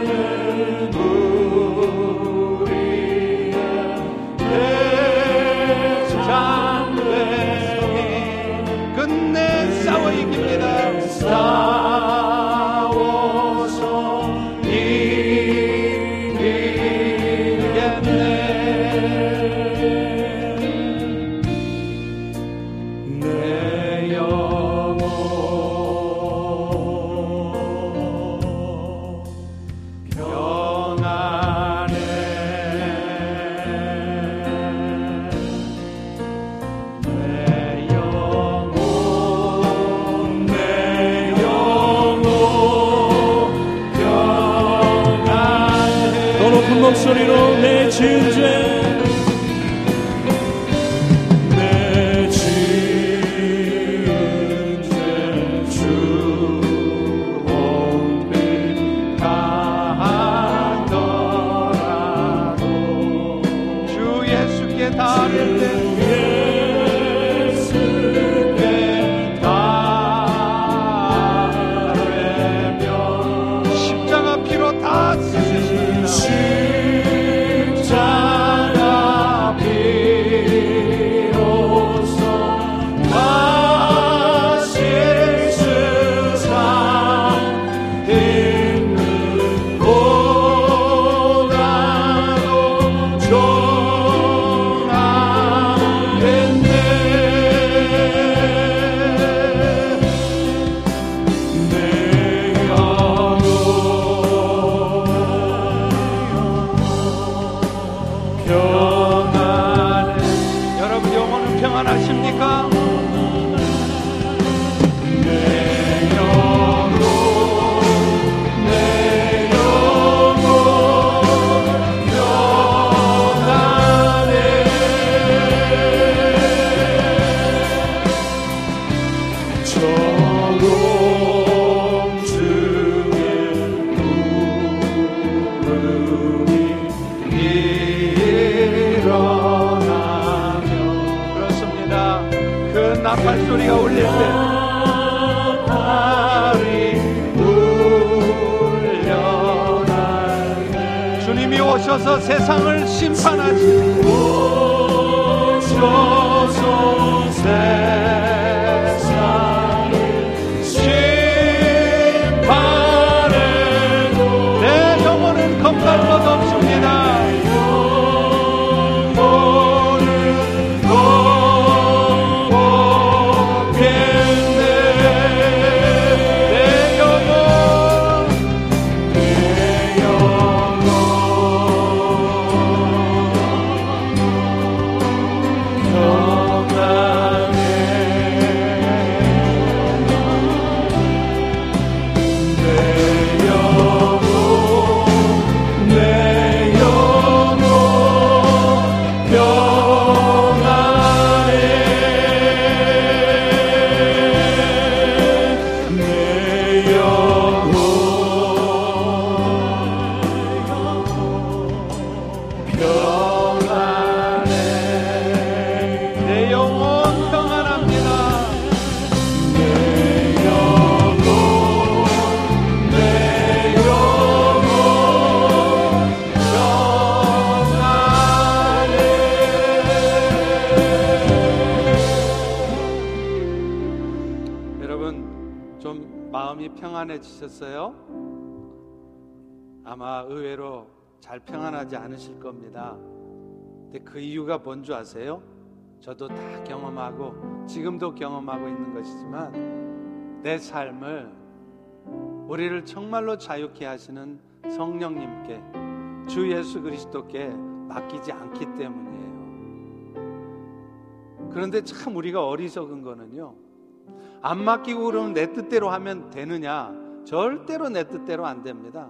세상을 뭔 줄 아세요? 저도 다 경험하고 지금도 경험하고 있는 것이지만 내 삶을 우리를 정말로 자유케 하시는 성령님께 주 예수 그리스도께 맡기지 않기 때문이에요. 그런데 참 우리가 어리석은 거는요. 안 맡기고 그러면 내 뜻대로 하면 되느냐? 절대로 내 뜻대로 안 됩니다.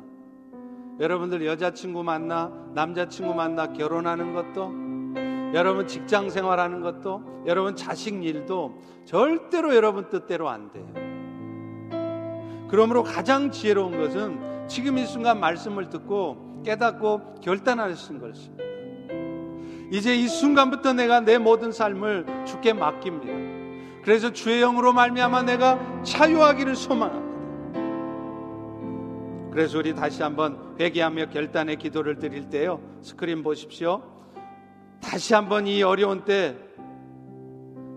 여러분들 여자친구 만나, 남자친구 만나 결혼하는 것도, 여러분 직장 생활하는 것도, 여러분 자식 일도 절대로 여러분 뜻대로 안 돼요. 그러므로 가장 지혜로운 것은 지금 이 순간 말씀을 듣고 깨닫고 결단하신 것입니다. 이제 이 순간부터 내가 내 모든 삶을 주께 맡깁니다. 그래서 주의 영으로 말미암아 내가 자유하기를 소망합니다. 그래서 우리 다시 한번 회개하며 결단의 기도를 드릴 때요. 스크린 보십시오. 다시 한번 이 어려운 때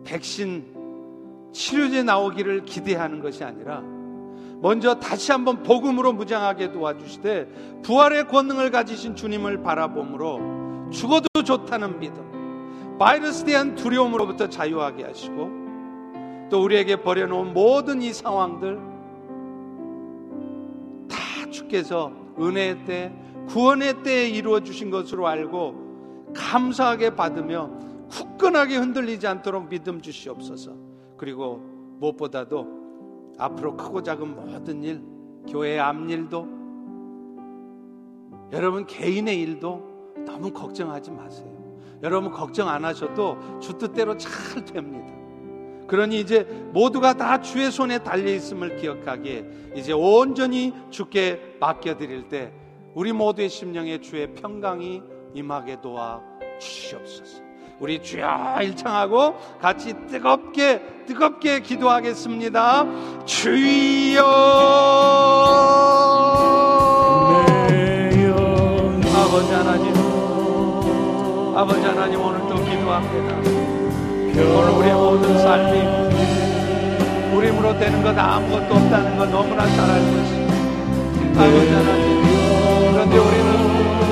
백신 치료제 나오기를 기대하는 것이 아니라 먼저 다시 한번 복음으로 무장하게 도와주시되 부활의 권능을 가지신 주님을 바라봄으로 죽어도 좋다는 믿음 바이러스에 대한 두려움으로부터 자유하게 하시고 또 우리에게 버려놓은 모든 이 상황들 다 주께서 은혜의 때, 구원의 때에 이루어 주신 것으로 알고 감사하게 받으며 굳건하게 흔들리지 않도록 믿음 주시옵소서. 그리고 무엇보다도 앞으로 크고 작은 모든 일, 교회의 앞일도 여러분 개인의 일도 너무 걱정하지 마세요. 여러분 걱정 안 하셔도 주 뜻대로 잘 됩니다. 그러니 이제 모두가 다 주의 손에 달려 있음을 기억하기에 이제 온전히 주께 맡겨 드릴 때 우리 모두의 심령에 주의 평강이 임하게 도와 주시옵소서. 우리 주여 일창하고 같이 뜨겁게 뜨겁게 기도하겠습니다. 주여 아버지 하나님 아버지 하나님 오늘도 기도합니다. 오늘 우리의 모든 삶이 우리 힘으로 되는 것 아무것도 없다는 거 너무나 잘 알고 있습니다. 아버지 하나님 그런데 우리는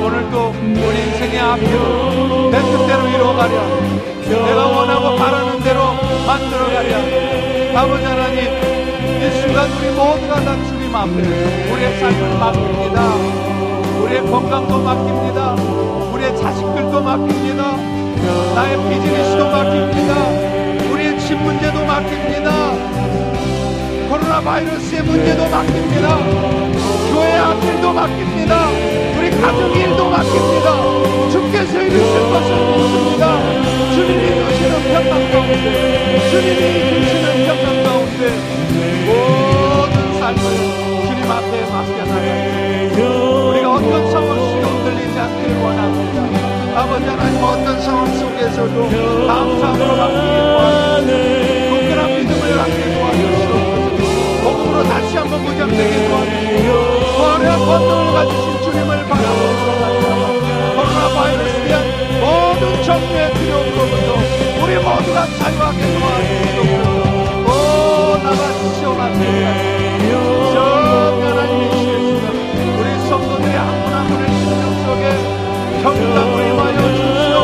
오늘도 우리 인생의 앞으로 내 뜻대로 이루어가려 내가 원하고 바라는 대로 만들어가려 아버지 하나님 이 순간 우리 모두가 다 주님 앞에 우리의 삶을 맡깁니다. 우리의 건강도 맡깁니다. 우리의 자식들도 맡깁니다. 나의 비즈니스도 맡깁니다. 우리의 집 문제도 맡깁니다. 코로나 바이러스의 문제도 맡깁니다. 교회 앞 일도 맡깁니다. 우리 가족 일도 맡깁니다. 주께서 이루실 것을 믿습니다. 주님이 주시는 평강 가운데, 주님이 주시는 평강 가운데 모든 삶을 주님 앞에 맡겨나가요. 우리가 어떤 상황 속에 흔들리지 않기를 원합니다. 아버지 하나님 어떤 상황 속에서도 감사함으로 맡기기 원합니 다시 한번 무장되게 도와주시고 코로나 권능을 가주신 주님을 바라보며 코로나 바이러스에 대한 모든 정리의 두려움으로부터 우리 모두가 자유하게 도와주시옵소서 오 나가 시원하소서 정연한 예수님이시며 우리 성도들의 아무나 무를 심령 속에 평강을 임하여 주시옵소서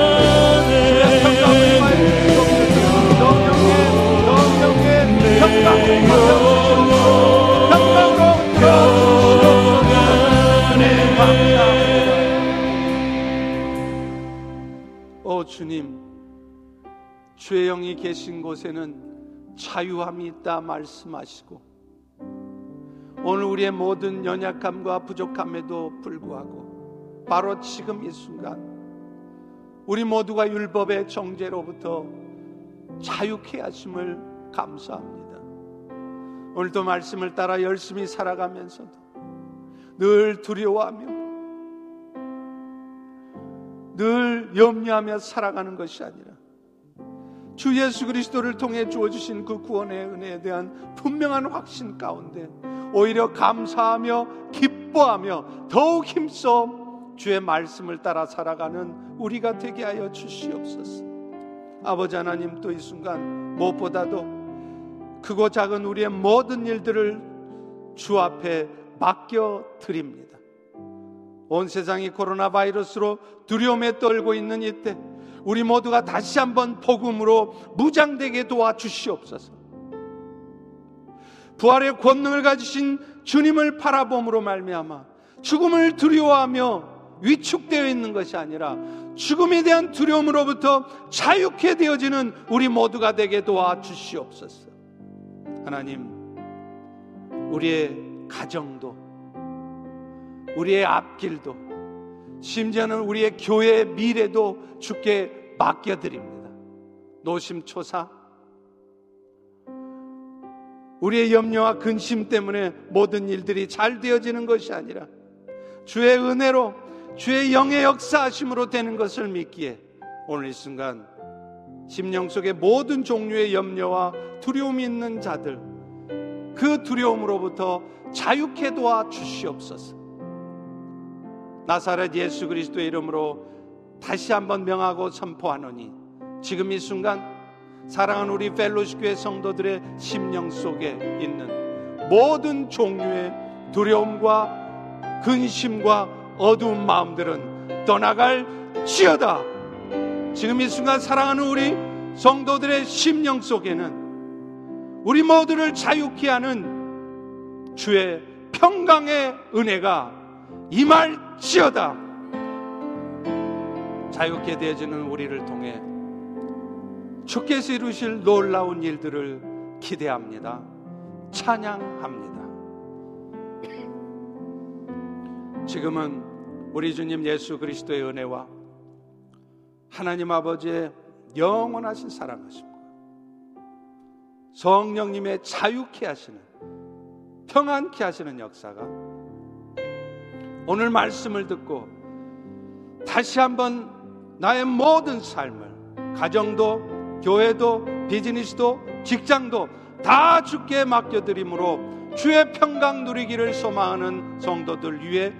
주의 평강을 임하여 주시옵소서 더 명예 더 명예 평강을 임하여 주시옵소서 주님, 주의 영이 계신 곳에는 자유함이 있다 말씀하시고 오늘 우리의 모든 연약함과 부족함에도 불구하고 바로 지금 이 순간 우리 모두가 율법의 정죄로부터 자유케 하심을 감사합니다. 오늘도 말씀을 따라 열심히 살아가면서도 늘 두려워하며 늘 염려하며 살아가는 것이 아니라 주 예수 그리스도를 통해 주어주신 그 구원의 은혜에 대한 분명한 확신 가운데 오히려 감사하며 기뻐하며 더욱 힘써 주의 말씀을 따라 살아가는 우리가 되게 하여 주시옵소서. 아버지 하나님 또 이 순간 무엇보다도 크고 작은 우리의 모든 일들을 주 앞에 맡겨 드립니다. 온 세상이 코로나 바이러스로 두려움에 떨고 있는 이때 우리 모두가 다시 한번 복음으로 무장되게 도와주시옵소서. 부활의 권능을 가지신 주님을 바라봄으로 말미암아 죽음을 두려워하며 위축되어 있는 것이 아니라 죽음에 대한 두려움으로부터 자유케 되어지는 우리 모두가 되게 도와주시옵소서. 하나님, 우리의 가정도 우리의 앞길도 심지어는 우리의 교회의 미래도 주께 맡겨드립니다. 노심초사 우리의 염려와 근심 때문에 모든 일들이 잘 되어지는 것이 아니라 주의 은혜로 주의 영의 역사하심으로 되는 것을 믿기에 오늘 이 순간 심령 속에 모든 종류의 염려와 두려움이 있는 자들 그 두려움으로부터 자유케 도와 주시옵소서. 나사렛 예수 그리스도의 이름으로 다시 한번 명하고 선포하노니 지금 이 순간 사랑하는 우리 펠로시 교회 성도들의 심령 속에 있는 모든 종류의 두려움과 근심과 어두운 마음들은 떠나갈 지어다. 지금 이 순간 사랑하는 우리 성도들의 심령 속에는 우리 모두를 자유케 하는 주의 평강의 은혜가 임할 지어다. 자유케 되어지는 우리를 통해 주께서 이루실 놀라운 일들을 기대합니다. 찬양합니다. 지금은 우리 주님 예수 그리스도의 은혜와 하나님 아버지의 영원하신 사랑하심과 성령님의 자유케 하시는 평안케 하시는 역사가 오늘 말씀을 듣고 다시 한번 나의 모든 삶을 가정도 교회도 비즈니스도 직장도 다 주께 맡겨드림으로 주의 평강 누리기를 소망하는 성도들 위해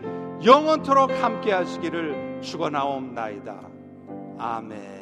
영원토록 함께 하시기를 축원하옵나이다. 아멘.